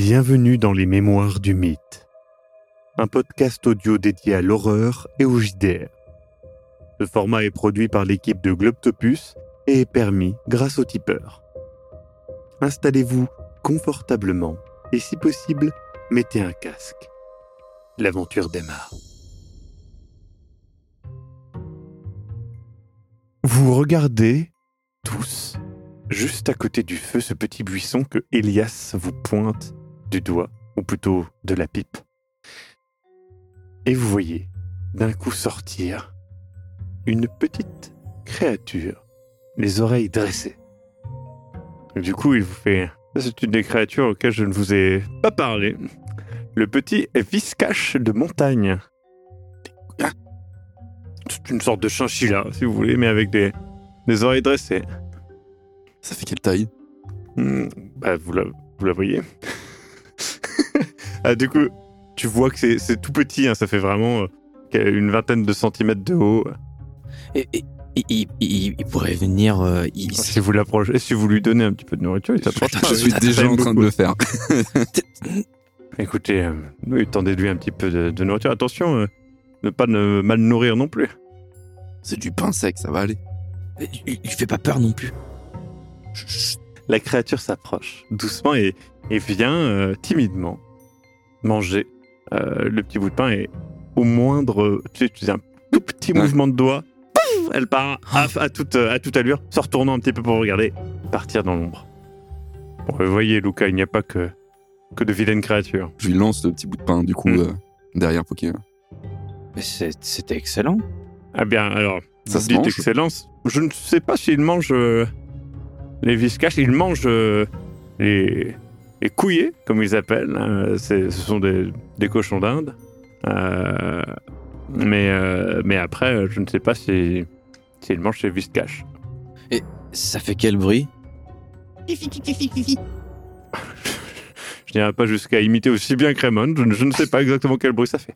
Bienvenue dans les Mémoires du Mythe, un podcast audio dédié à l'horreur et au JDR. Ce format est produit par l'équipe de Globtopus et est permis grâce au tipeur. Installez-vous confortablement et si possible, mettez un casque. L'aventure démarre. Vous regardez tous, juste à côté du feu, ce petit buisson que Elias vous pointe du doigt, ou plutôt de la pipe. Et vous voyez d'un coup sortir une petite créature, les oreilles dressées. Du coup, il vous fait... C'est une des créatures auxquelles je ne vous ai pas parlé. Le petit viscache de montagne. C'est une sorte de chinchilla, si vous voulez, mais avec des, des oreilles dressées. Ça fait quelle taille? Hmm, bah, vous, la, vous la voyez ah, Du coup, tu vois que c'est- tout petit, hein, ça fait vraiment euh, une vingtaine de centimètres de haut. Et, et- il, il- il- il pourrait venir. euh, il- Si vous l'approchez, si vous lui donnez un petit peu de nourriture, il s'approche. Je suis déjà en train de le faire. Écoutez, euh, oui, tendez-lui un petit peu de, de nourriture. Attention, euh, ne pas ne mal nourrir non plus. C'est du pain sec, ça va aller. il, il fait pas peur non plus. La créature s'approche doucement et, et vient euh, timidement manger euh, le petit bout de pain et au moindre, tu sais, tu fais un tout petit Ouais. mouvement de doigt, pouf, elle part à, à toute, à toute allure, se retournant un petit peu pour regarder, partir dans l'ombre. Bon, vous voyez, Luca, il n'y a pas que, que de vilaines créatures. Je lui lance le petit bout de pain, du coup, Mm. euh, derrière Pokémon. Mais c'est- C'était excellent. Ah bien, alors, Ça se mange excellence. Je ne sais pas s'il mange euh, les viscaches. Il mange euh, les, les couillés, comme ils appellent. hein. Ce sont des, des cochons d'Inde. Euh, mais, euh, mais après, je ne sais pas si- s'il mange les viscaches. Ça fait quel bruit? Je n'irai pas jusqu'à imiter aussi bien que Raymond. Je, ne- je ne sais pas exactement quel bruit ça fait.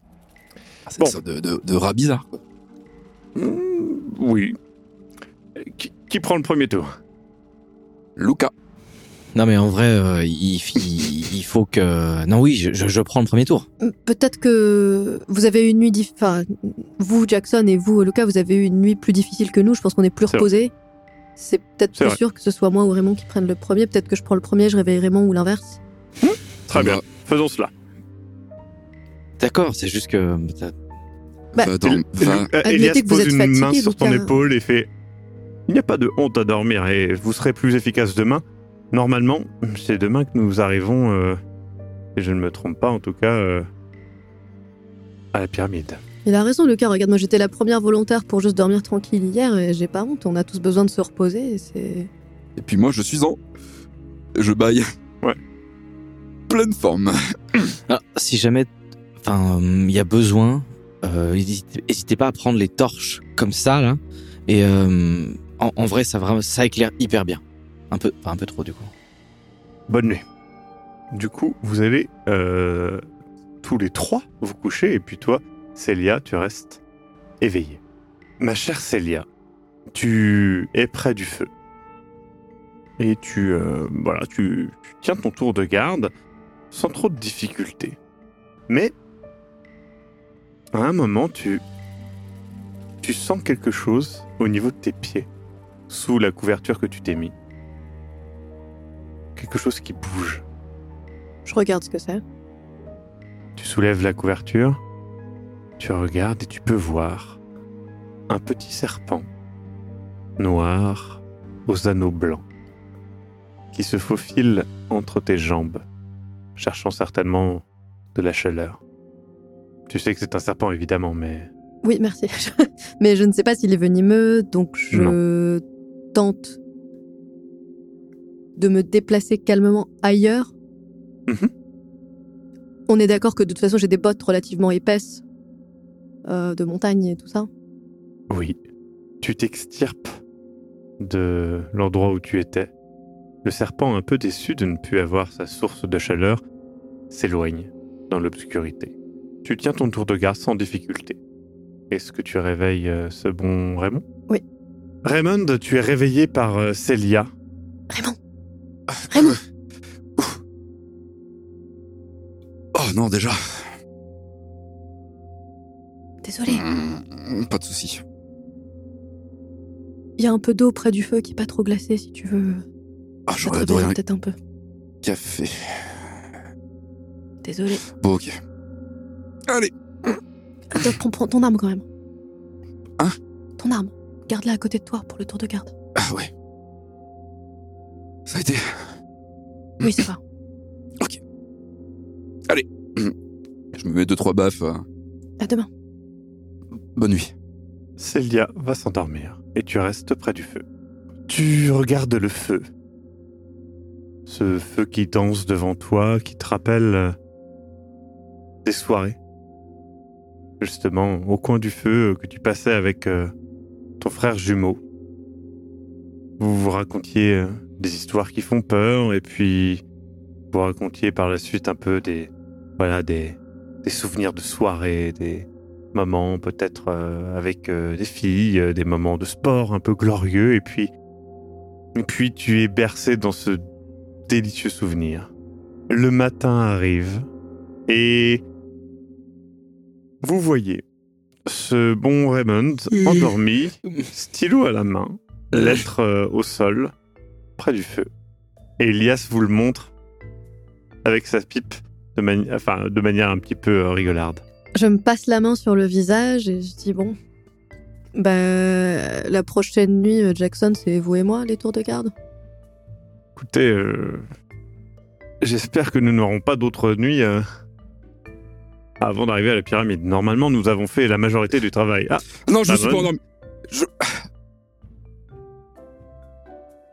Ah, c'est Bon. ça de, de, de rat bizarre. Hmm, oui. Qui, qui prend le premier tour? Luca. Non, mais en vrai, euh, il, il- il faut que. Non, oui, je, prends le premier tour. Peut-être que vous avez eu une nuit, dif- enfin, vous Jackson et vous Lucas, vous avez eu une nuit plus difficile que nous. Je pense qu'on est plus reposés. C'est peut-être plus vrai. sûr que ce soit moi ou Raymond qui prennent le premier. Peut-être que je prends le premier, je réveille Raymond ou l'inverse. Très bien. Faisons cela. D'accord, c'est juste que. Bah, va, Euh, Elias que vous pose êtes une fatigué, main sur ton Lucas. épaule et fait Il n'y a pas de honte à dormir et vous serez plus efficace demain. Normalement, c'est demain que nous arrivons, euh, et je ne me trompe pas en tout cas, euh, à la pyramide. Il a raison, Lucas. Regarde, moi j'étais la première volontaire pour juste dormir tranquille hier et j'ai pas honte. On a tous besoin de se reposer. et C'est Et puis moi, je suis en. Je baille. Ouais. Pleine forme. Ah, si jamais. Enfin, il y a besoin. euh, N'hésitez pas à prendre les torches comme ça, là. Et euh, en, en vrai, ça, vraiment, ça éclaire hyper bien. Un peu, trop, du coup. Bonne nuit. Du coup, vous allez euh, tous les trois vous coucher et puis toi, Célia, tu restes éveillée. Ma chère Célia, tu es près du feu. Et tu, euh, voilà, tu tiens ton tour de garde sans trop de difficultés. Mais à un moment, tu, tu sens quelque chose au niveau de tes pieds, sous la couverture que tu t'es mis. Quelque chose qui bouge. Je regarde ce que c'est. Tu soulèves la couverture, tu regardes et tu peux voir un petit serpent noir aux anneaux blancs qui se faufile entre tes jambes, cherchant certainement de la chaleur. Tu sais que c'est un serpent évidemment, mais Oui, merci. Mais je ne sais pas s'il est venimeux, donc je tente de me déplacer calmement ailleurs. Mhm. On est d'accord que de toute façon j'ai des bottes relativement épaisses euh, de montagne et tout ça. oui, tu t'extirpes de l'endroit où tu étais. Le serpent, un peu déçu de ne plus avoir sa source de chaleur, s'éloigne dans l'obscurité. Tu tiens ton tour de garde sans difficulté. Est-ce que tu réveilles euh, ce bon Raymond? Oui. Raymond, tu es réveillé par euh, Célia. Raymond Raymond non, déjà. Désolé. Hmm, Pas de souci. Il y a un peu d'eau près du feu qui est pas trop glacée si tu veux. Ah, j'aurais adoré un peut-être un peu. café. Désolé. Bon, ok. Allez. Attends, prends, prends ton arme quand même. Hein? Ton arme. Garde-la à côté de toi pour le tour de garde. Ah ouais. Ça a été. Oui, ça va. Je me mets deux, trois baffes. euh, À demain. Bonne nuit. Célia va s'endormir et tu restes près du feu. Tu regardes le feu. Ce feu qui danse devant toi, qui te rappelle euh, des soirées. Justement, au coin du feu euh, que tu passais avec ton frère jumeau. Vous vous racontiez euh, des histoires qui font peur et puis vous racontiez par la suite un peu des voilà des, des souvenirs de soirées, des, moments peut-être euh, avec euh, des filles, des moments de sport un peu glorieux, et puis, et puis tu es bercé dans ce délicieux souvenir. Le matin arrive et vous voyez ce bon Raymond endormi, stylo à la main, lettre euh, au sol, près du feu. Et Elias vous le montre avec sa pipe de, mani- enfin, de manière un petit peu euh, rigolarde. Je me passe la main sur le visage et je dis bon. Bah, la prochaine nuit, euh, Jackson, c'est vous et moi, les tours de garde. Écoutez, euh, j'espère que nous n'aurons pas d'autres nuits euh, avant d'arriver à la pyramide. Normalement, nous avons fait la majorité du travail. Ah, Non, je Bah, suis pas endormi. Je...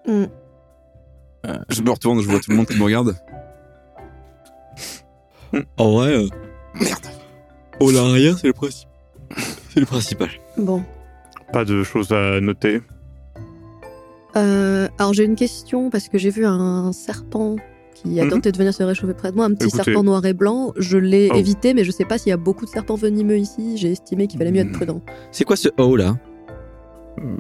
Hmm. je me retourne, je vois tout le monde qui me regarde. En vrai, euh, Merde. on n'a rien, c'est le principe. C'est le principal. Bon. pas de choses à noter. Euh, alors j'ai une question parce que j'ai vu un serpent qui a Mhm. tenté de venir se réchauffer près de moi, un petit Écoutez. serpent noir et blanc. Je l'ai Oh. évité, mais je sais pas s'il y a beaucoup de serpents venimeux ici. J'ai estimé qu'il fallait mieux être Mhm. prudent. C'est quoi ce haut là?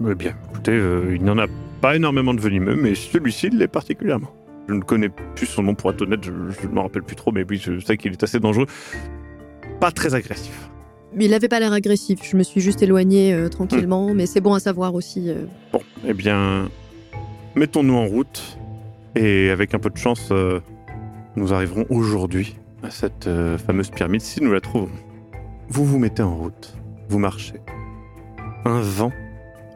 Eh bien, écoutez, euh, il n'y en a pas énormément de venimeux, mais celui-ci l'est particulièrement. Je ne connais plus son nom pour être honnête, je ne me rappelle plus trop, mais oui, je sais qu'il est assez dangereux. Pas très agressif. Il avait pas l'air agressif. Je me suis juste éloignée euh, tranquillement, mais c'est bon à savoir aussi. euh. Bon, eh bien, mettons-nous en route. Et avec un peu de chance, euh, nous arriverons aujourd'hui à cette fameuse pyramide si nous la trouvons. Vous vous mettez en route, vous marchez. Un vent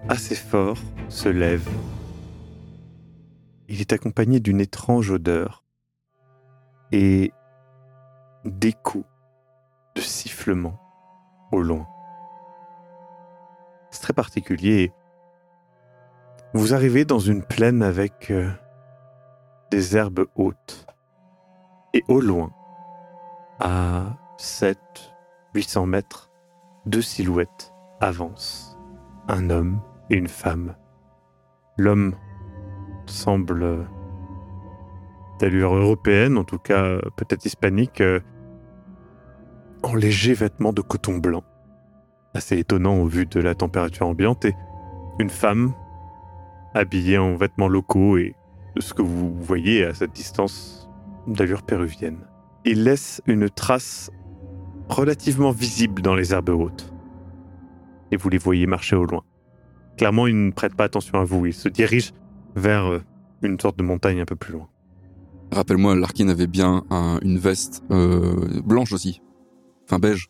assez fort se lève. Il est accompagné d'une étrange odeur et d'échos de sifflements au loin. C'est très particulier. Vous arrivez dans une plaine avec euh, des herbes hautes. Et au loin, à 7, 800 mètres, deux silhouettes avancent. Un homme et une femme. L'homme semble d'allure européenne, en tout cas peut-être hispanique, euh, en léger vêtements de coton blanc. Assez étonnant au vu de la température ambiante. Et une femme habillé en vêtements locaux et de ce que vous voyez à cette distance d'allure péruvienne. Il laisse une trace relativement visible dans les herbes hautes. Et vous les voyez marcher au loin. Clairement, il ne prête pas attention à vous. Il se dirige vers euh, une sorte de montagne un peu plus loin. Rappelle-moi, Larkin avait bien un- une veste euh, blanche aussi. Enfin, beige.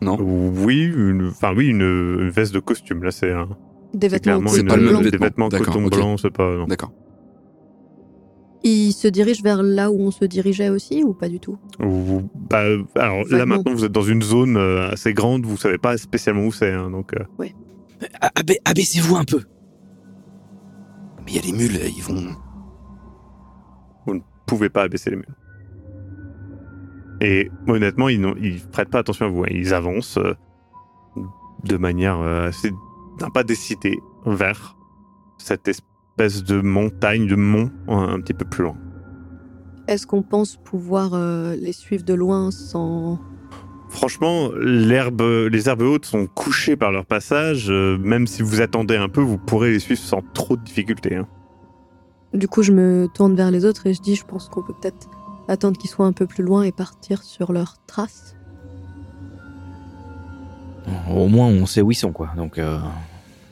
Non? Oui, une, enfin oui, une, une veste de costume. Là, c'est un, Des vêtements C'est pas le des vêtement. vêtements D'accord, coton blanc. C'est pas. non. D'accord. Il se dirige vers là où on se dirigeait aussi ou pas du tout? Vous- bah, alors là maintenant, vous êtes dans une zone euh, assez grande. Vous savez pas spécialement où c'est. hein, donc. euh, abai- Abaissez-vous un peu. Mais il y a les mules, ils vont. pouvez pas abaisser les mules. Et honnêtement, ils ne prêtent pas attention à vous. hein. Ils avancent euh, de manière euh, assez d'un pas décidé vers cette espèce de montagne, de mont un, un petit peu plus loin. Est-ce qu'on pense pouvoir euh, les suivre de loin sans... Franchement, les herbes hautes sont couchées par leur passage. euh, même si vous attendez un peu, vous pourrez les suivre sans trop de difficultés. hein. Du coup, je me tourne vers les autres et je dis, je pense qu'on peut peut-être attendre qu'ils soient un peu plus loin et partir sur leurs traces. Au moins, on sait où ils sont, quoi. Donc, euh,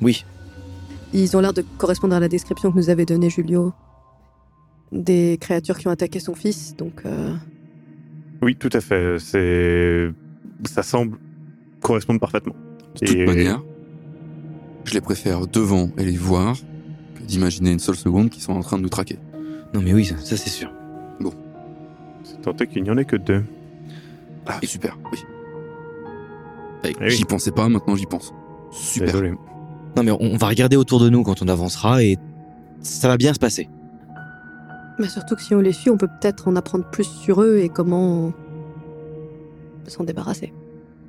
oui. Ils ont l'air de correspondre à la description que nous avait donnée Julio des créatures qui ont attaqué son fils, donc euh, Oui, tout à fait. C'est, ça semble correspondre parfaitement. De toute Et- manière, je les préfère devant et les voir que d'imaginer une seule seconde qu'ils sont en train de nous traquer. Non, mais oui, ça, ça, c'est sûr. C'est tenté qu'il n'y en ait que deux. Ah, super, oui. Eh, Eh oui. J'y pensais pas, maintenant j'y pense. Super. Désolé. Non, mais on va regarder autour de nous quand on avancera et ça va bien se passer. mais surtout que si on les suit, on peut peut-être en apprendre plus sur eux et comment s'en débarrasser.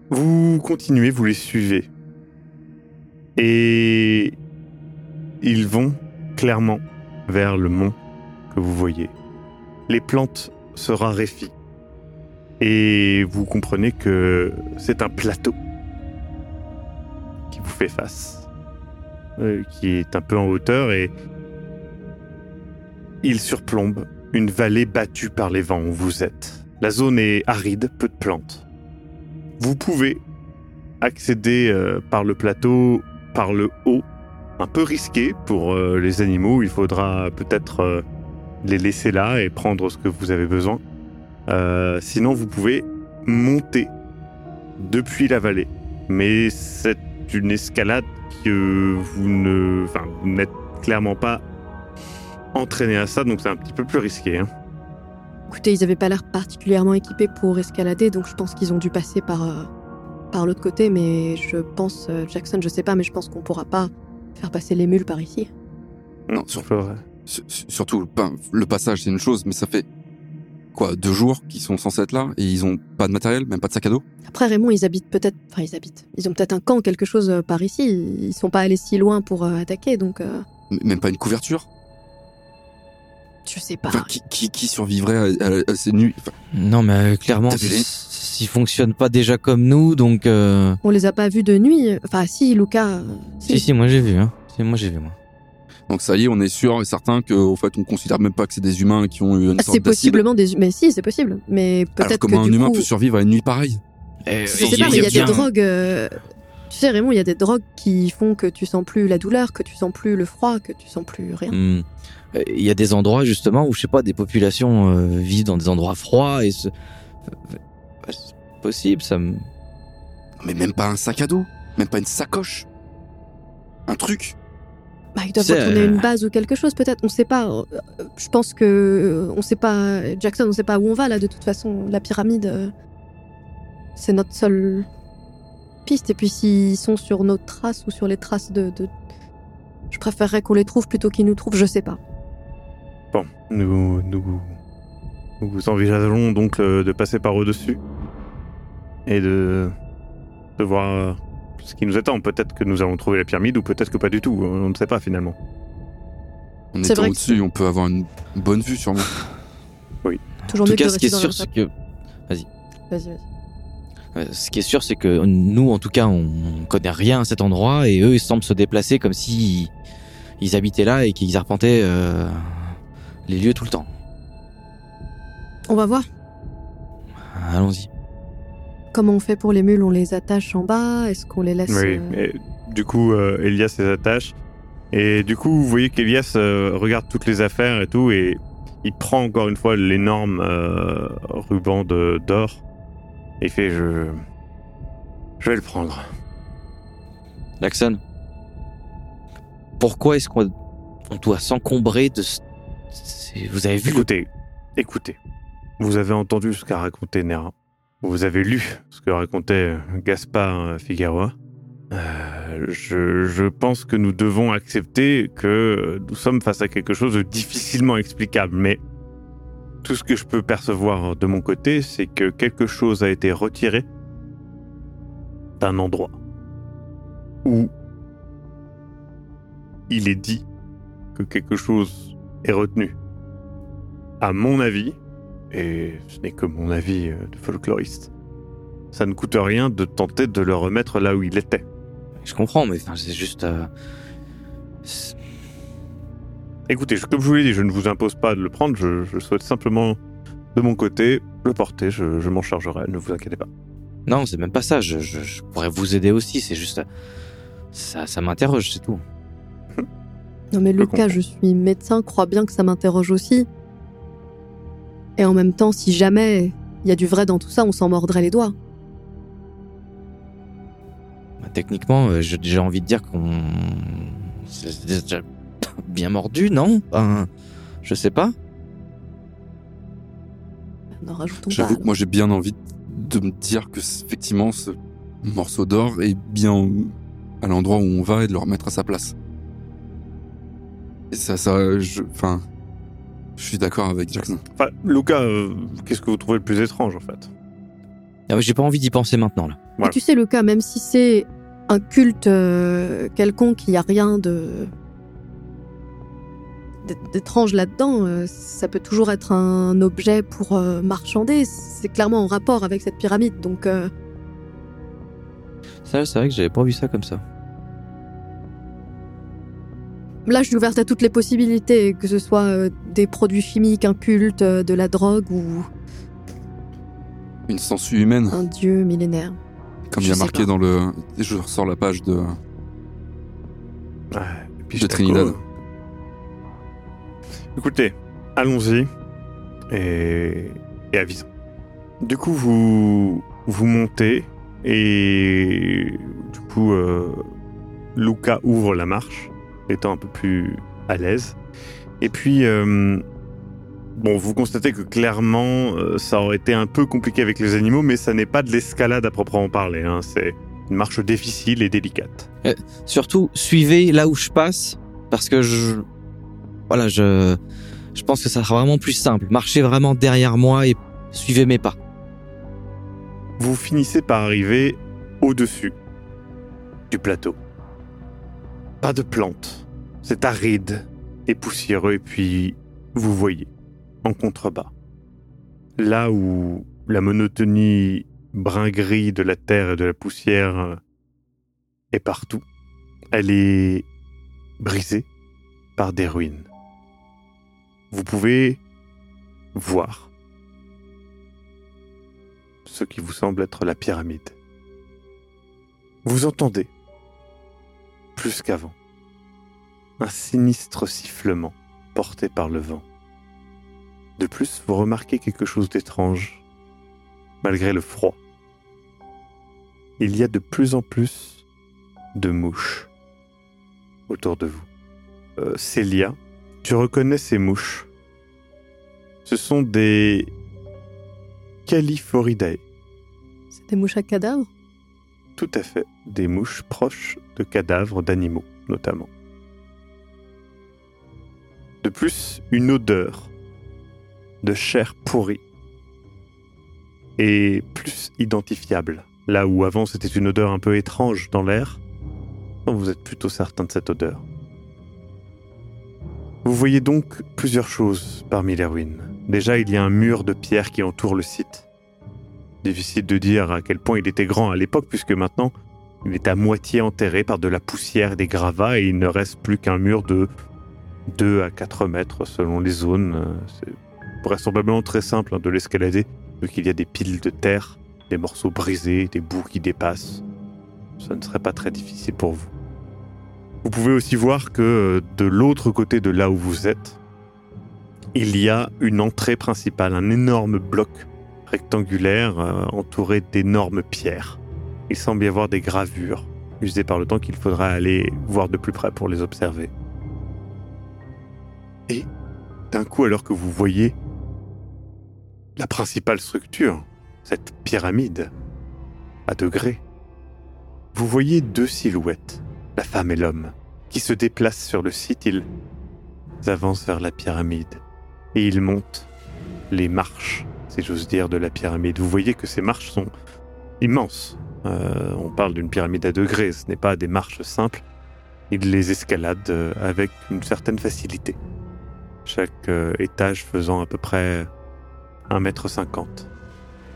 Vous continuez, vous les suivez. Et ils vont clairement vers le mont que vous voyez. Les plantes se raréfient. Et vous comprenez que c'est un plateau qui vous fait face, euh, qui est un peu en hauteur et il surplombe une vallée battue par les vents où vous êtes. La zone est aride, peu de plantes. Vous pouvez accéder euh, par le plateau, par le haut, un peu risqué pour euh, les animaux. Il faudra peut-être euh, les laisser là et prendre ce que vous avez besoin. Sinon, vous pouvez monter depuis la vallée. Mais c'est une escalade que vous ne, n'êtes clairement pas entraîné à ça, donc c'est un petit peu plus risqué. hein. Écoutez, ils avaient pas l'air particulièrement équipés pour escalader, donc je pense qu'ils ont dû passer par, euh, par l'autre côté, mais je pense, euh, Jackson, je sais pas, mais je pense qu'on pourra pas faire passer les mules par ici. Non, sur- Surtout, ben, le passage, c'est une chose, mais ça fait quoi, deux jours qu'ils sont censés être là et ils ont pas de matériel, même pas de sac à dos? Après, Raymond, ils habitent peut-être. Enfin, ils habitent. Ils ont peut-être un camp, quelque chose euh, par ici. Ils sont pas allés si loin pour euh, attaquer, donc euh, Même pas une couverture? Je sais pas. Enfin, qui, qui, qui survivrait à, à- à ces nuits Enfin, Non, mais euh, clairement, T'as vu les- s- ils fonctionnent pas déjà comme nous, donc. euh, On les a pas vus de nuit. Enfin, si, Lucas. euh, Si, si, moi j'ai vu, hein. Si, moi j'ai vu, moi. Donc ça y est, on est sûr et certain qu'au fait, on considère même pas que c'est des humains qui ont eu une Ah, sorte C'est possiblement des. Mais si, c'est possible. Mais peut-être comment que un du humain coup. peut survivre à une nuit pareille? Eh, Je sais pas, mais il y a des drogues. Tu sais, Raymond, il y a des drogues qui font que tu sens plus la douleur, que tu sens plus le froid, que tu sens plus rien. Hmm. Euh, Il y a des endroits justement où je sais pas, des populations euh, vivent dans des endroits froids et se... euh, c'est possible, ça me. Mais même pas un sac à dos, même pas une sacoche, un truc. Bah, ils doivent C'est, retourner à euh, une base ou quelque chose, peut-être. On sait pas. Je pense que. On sait pas. Jackson, on sait pas où on va, là, de toute façon. La pyramide. euh, C'est notre seule piste. Et puis, s'ils sont sur nos traces ou sur les traces de. de- Je préférerais qu'on les trouve plutôt qu'ils nous trouvent, je sais pas. Bon, nous, nous, nous envisageons donc euh, de passer par au-dessus et de, de voir euh, ce qui nous attend. Peut-être que nous allons trouver la pyramide ou peut-être que pas du tout. On ne sait pas finalement. En étant au-dessus, on peut avoir une bonne vue sûrement. Toujours En tout mieux que cas, ce qui est sûr, c'est que. Vas-y, vas-y. euh, Ce qui est sûr, c'est que nous, en tout cas, on connaît rien à cet endroit et eux, ils semblent se déplacer comme si ils habitaient là et qu'ils arpentaient euh, les lieux tout le temps. On va voir. Allons-y. Comment on fait pour les mules? On les attache en bas? Est-ce qu'on les laisse Oui. euh, Et du coup, euh, Elias les attache. Et du coup, vous voyez qu'Elias euh, regarde toutes les affaires et tout, et il prend encore une fois l'énorme euh, ruban de- d'or. Et il fait je, je vais le prendre. Laxon, pourquoi est-ce qu'on on doit s'encombrer de... Vous avez vu le... Écoutez, écoutez. Vous avez entendu ce qu'a raconté Nera. Vous avez lu ce que racontait Gaspard Figueroa. Euh, je, je pense que nous devons accepter que nous sommes face à quelque chose de difficilement explicable, mais tout ce que je peux percevoir de mon côté, c'est que quelque chose a été retiré d'un endroit où il est dit que quelque chose est retenu. À mon avis, et ce n'est que mon avis euh, de folkloriste, ça ne coûte rien de tenter de le remettre là où il était. Je comprends, mais c'est juste... euh, Écoutez, je- comme je vous l'ai dit, je ne vous impose pas de le prendre, je, je souhaite simplement De mon côté, le porter, je, je m'en chargerai, ne vous inquiétez pas. Non, c'est même pas ça. Je, je- je pourrais vous aider aussi. C'est juste. Ça, ça m'interroge, c'est tout. Non mais Je Lucas, je suis médecin, crois bien que ça m'interroge aussi. Et en même temps, si jamais il y a du vrai dans tout ça, on s'en mordrait les doigts. Bah, techniquement, euh, j'ai déjà envie de dire qu'on. Bien mordu, non? Enfin, Je sais pas. N'en rajoutons J'avoue que moi j'ai bien envie de me dire que effectivement ce morceau d'or est bien à l'endroit où on va et de le remettre à sa place. Et ça, ça, je, enfin, je suis d'accord avec Jackson. Enfin, Lucas, euh, qu'est-ce que vous trouvez le plus étrange en fait? Ah, J'ai pas envie d'y penser maintenant, là. Tu sais, Lucas, même si c'est un culte euh, quelconque, il n'y a rien de d'étrange là-dedans. euh, ça peut toujours être un objet pour euh, marchander. C'est clairement en rapport avec cette pyramide. Donc, euh, Ça, c'est vrai que j'avais pas vu ça comme ça. là, je suis ouverte à toutes les possibilités, que ce soit euh, des produits chimiques, un culte, euh, de la drogue ou Une sangsue humaine, un dieu millénaire. comme je il y a marqué pas. dans le. Je ressors la page de. Ouais, et puis De je Trinidad. Écoutez, allons-y et, et avisons. Du coup, vous vous montez et du coup, euh, Luca ouvre la marche, étant un peu plus à l'aise. Et puis, euh, bon, vous constatez que clairement, euh, ça aurait été un peu compliqué avec les animaux, mais ça n'est pas de l'escalade à proprement parler. hein. C'est une marche difficile et délicate. Surtout, suivez là où je passe, parce que je. Voilà, je. Je pense que ça sera vraiment plus simple. Marchez vraiment derrière moi et suivez mes pas. Vous finissez par arriver au-dessus du plateau. Pas de plantes. C'est aride et poussiéreux. Et puis, vous voyez, en contrebas, là où la monotonie brun-gris de la terre et de la poussière est partout, elle est brisée par des ruines. Vous pouvez voir ce qui vous semble être la pyramide. Vous entendez, plus qu'avant, un sinistre sifflement porté par le vent. De plus, vous remarquez quelque chose d'étrange, malgré le froid. Il y a de plus en plus de mouches autour de vous. Euh, Célia, tu reconnais ces mouches. Ce sont des Califoridae. C'est des mouches à cadavres? Tout à fait, des mouches proches de cadavres d'animaux, notamment. De plus, une odeur de chair pourrie est plus identifiable. Là où avant c'était une odeur un peu étrange dans l'air, vous êtes plutôt certain de cette odeur. Vous voyez donc plusieurs choses parmi les ruines. Déjà, il y a un mur de pierre qui entoure le site. Difficile de dire à quel point il était grand à l'époque, puisque maintenant, il est à moitié enterré par de la poussière et des gravats, et il ne reste plus qu'un mur de 2 à 4 mètres selon les zones. C'est vraisemblablement très simple hein, de l'escalader, vu qu'il y a des piles de terre, des morceaux brisés, des bouts qui dépassent. Ça ne serait pas très difficile pour vous. Vous pouvez aussi voir que euh, de l'autre côté de là où vous êtes, il y a une entrée principale, un énorme bloc rectangulaire euh, entouré d'énormes pierres. Il semble y avoir des gravures usées par le temps qu'il faudra aller voir de plus près pour les observer. Et d'un coup, alors que vous voyez la principale structure, cette pyramide à degrés, vous voyez deux silhouettes, la femme et l'homme, qui se déplacent sur le site. Ils avancent vers la pyramide et ils montent les marches, si j'ose dire, de la pyramide. Vous voyez que ces marches sont immenses. Euh, on parle d'une pyramide à degrés, ce n'est pas des marches simples. Ils les escaladent euh, avec une certaine facilité. Chaque euh, étage faisant à peu près 1m50.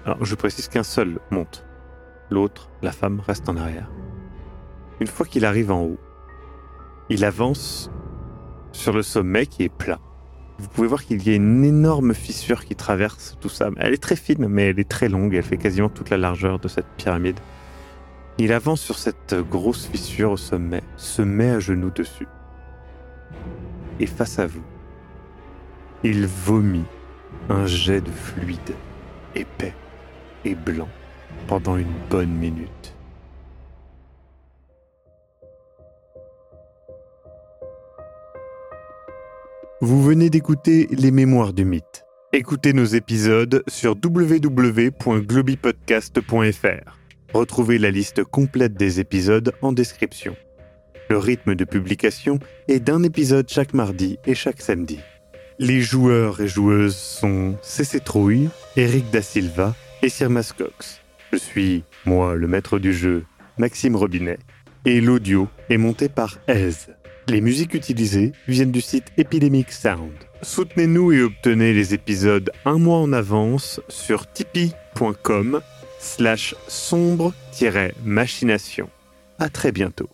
Alors je précise qu'un seul monte. L'autre, la femme, reste en arrière. Une fois qu'il arrive en haut, il avance sur le sommet qui est plat. vous pouvez voir qu'il y a une énorme fissure qui traverse tout ça. Elle est très fine, mais elle est très longue. Elle fait quasiment toute la largeur de cette pyramide. Il avance sur cette grosse fissure au sommet, se met à genoux dessus. Et face à vous, il vomit un jet de fluide épais et blanc pendant une bonne minute. Vous venez d'écouter Les Mémoires du Mythe. Écoutez nos épisodes sur www.globipodcast.fr. Retrouvez la liste complète des épisodes en description. Le rythme de publication est d'un épisode chaque mardi et chaque samedi. Les joueurs et joueuses sont CC Trouille, Eric Da Silva et Sirmas Cox. Je suis, moi, le maître du jeu, Maxime Robinet, et l'audio est monté par Aise. Les musiques utilisées viennent du site Epidemic Sound. Soutenez-nous et obtenez les épisodes un mois en avance sur tipeee.com slash sombre-machination. À très bientôt.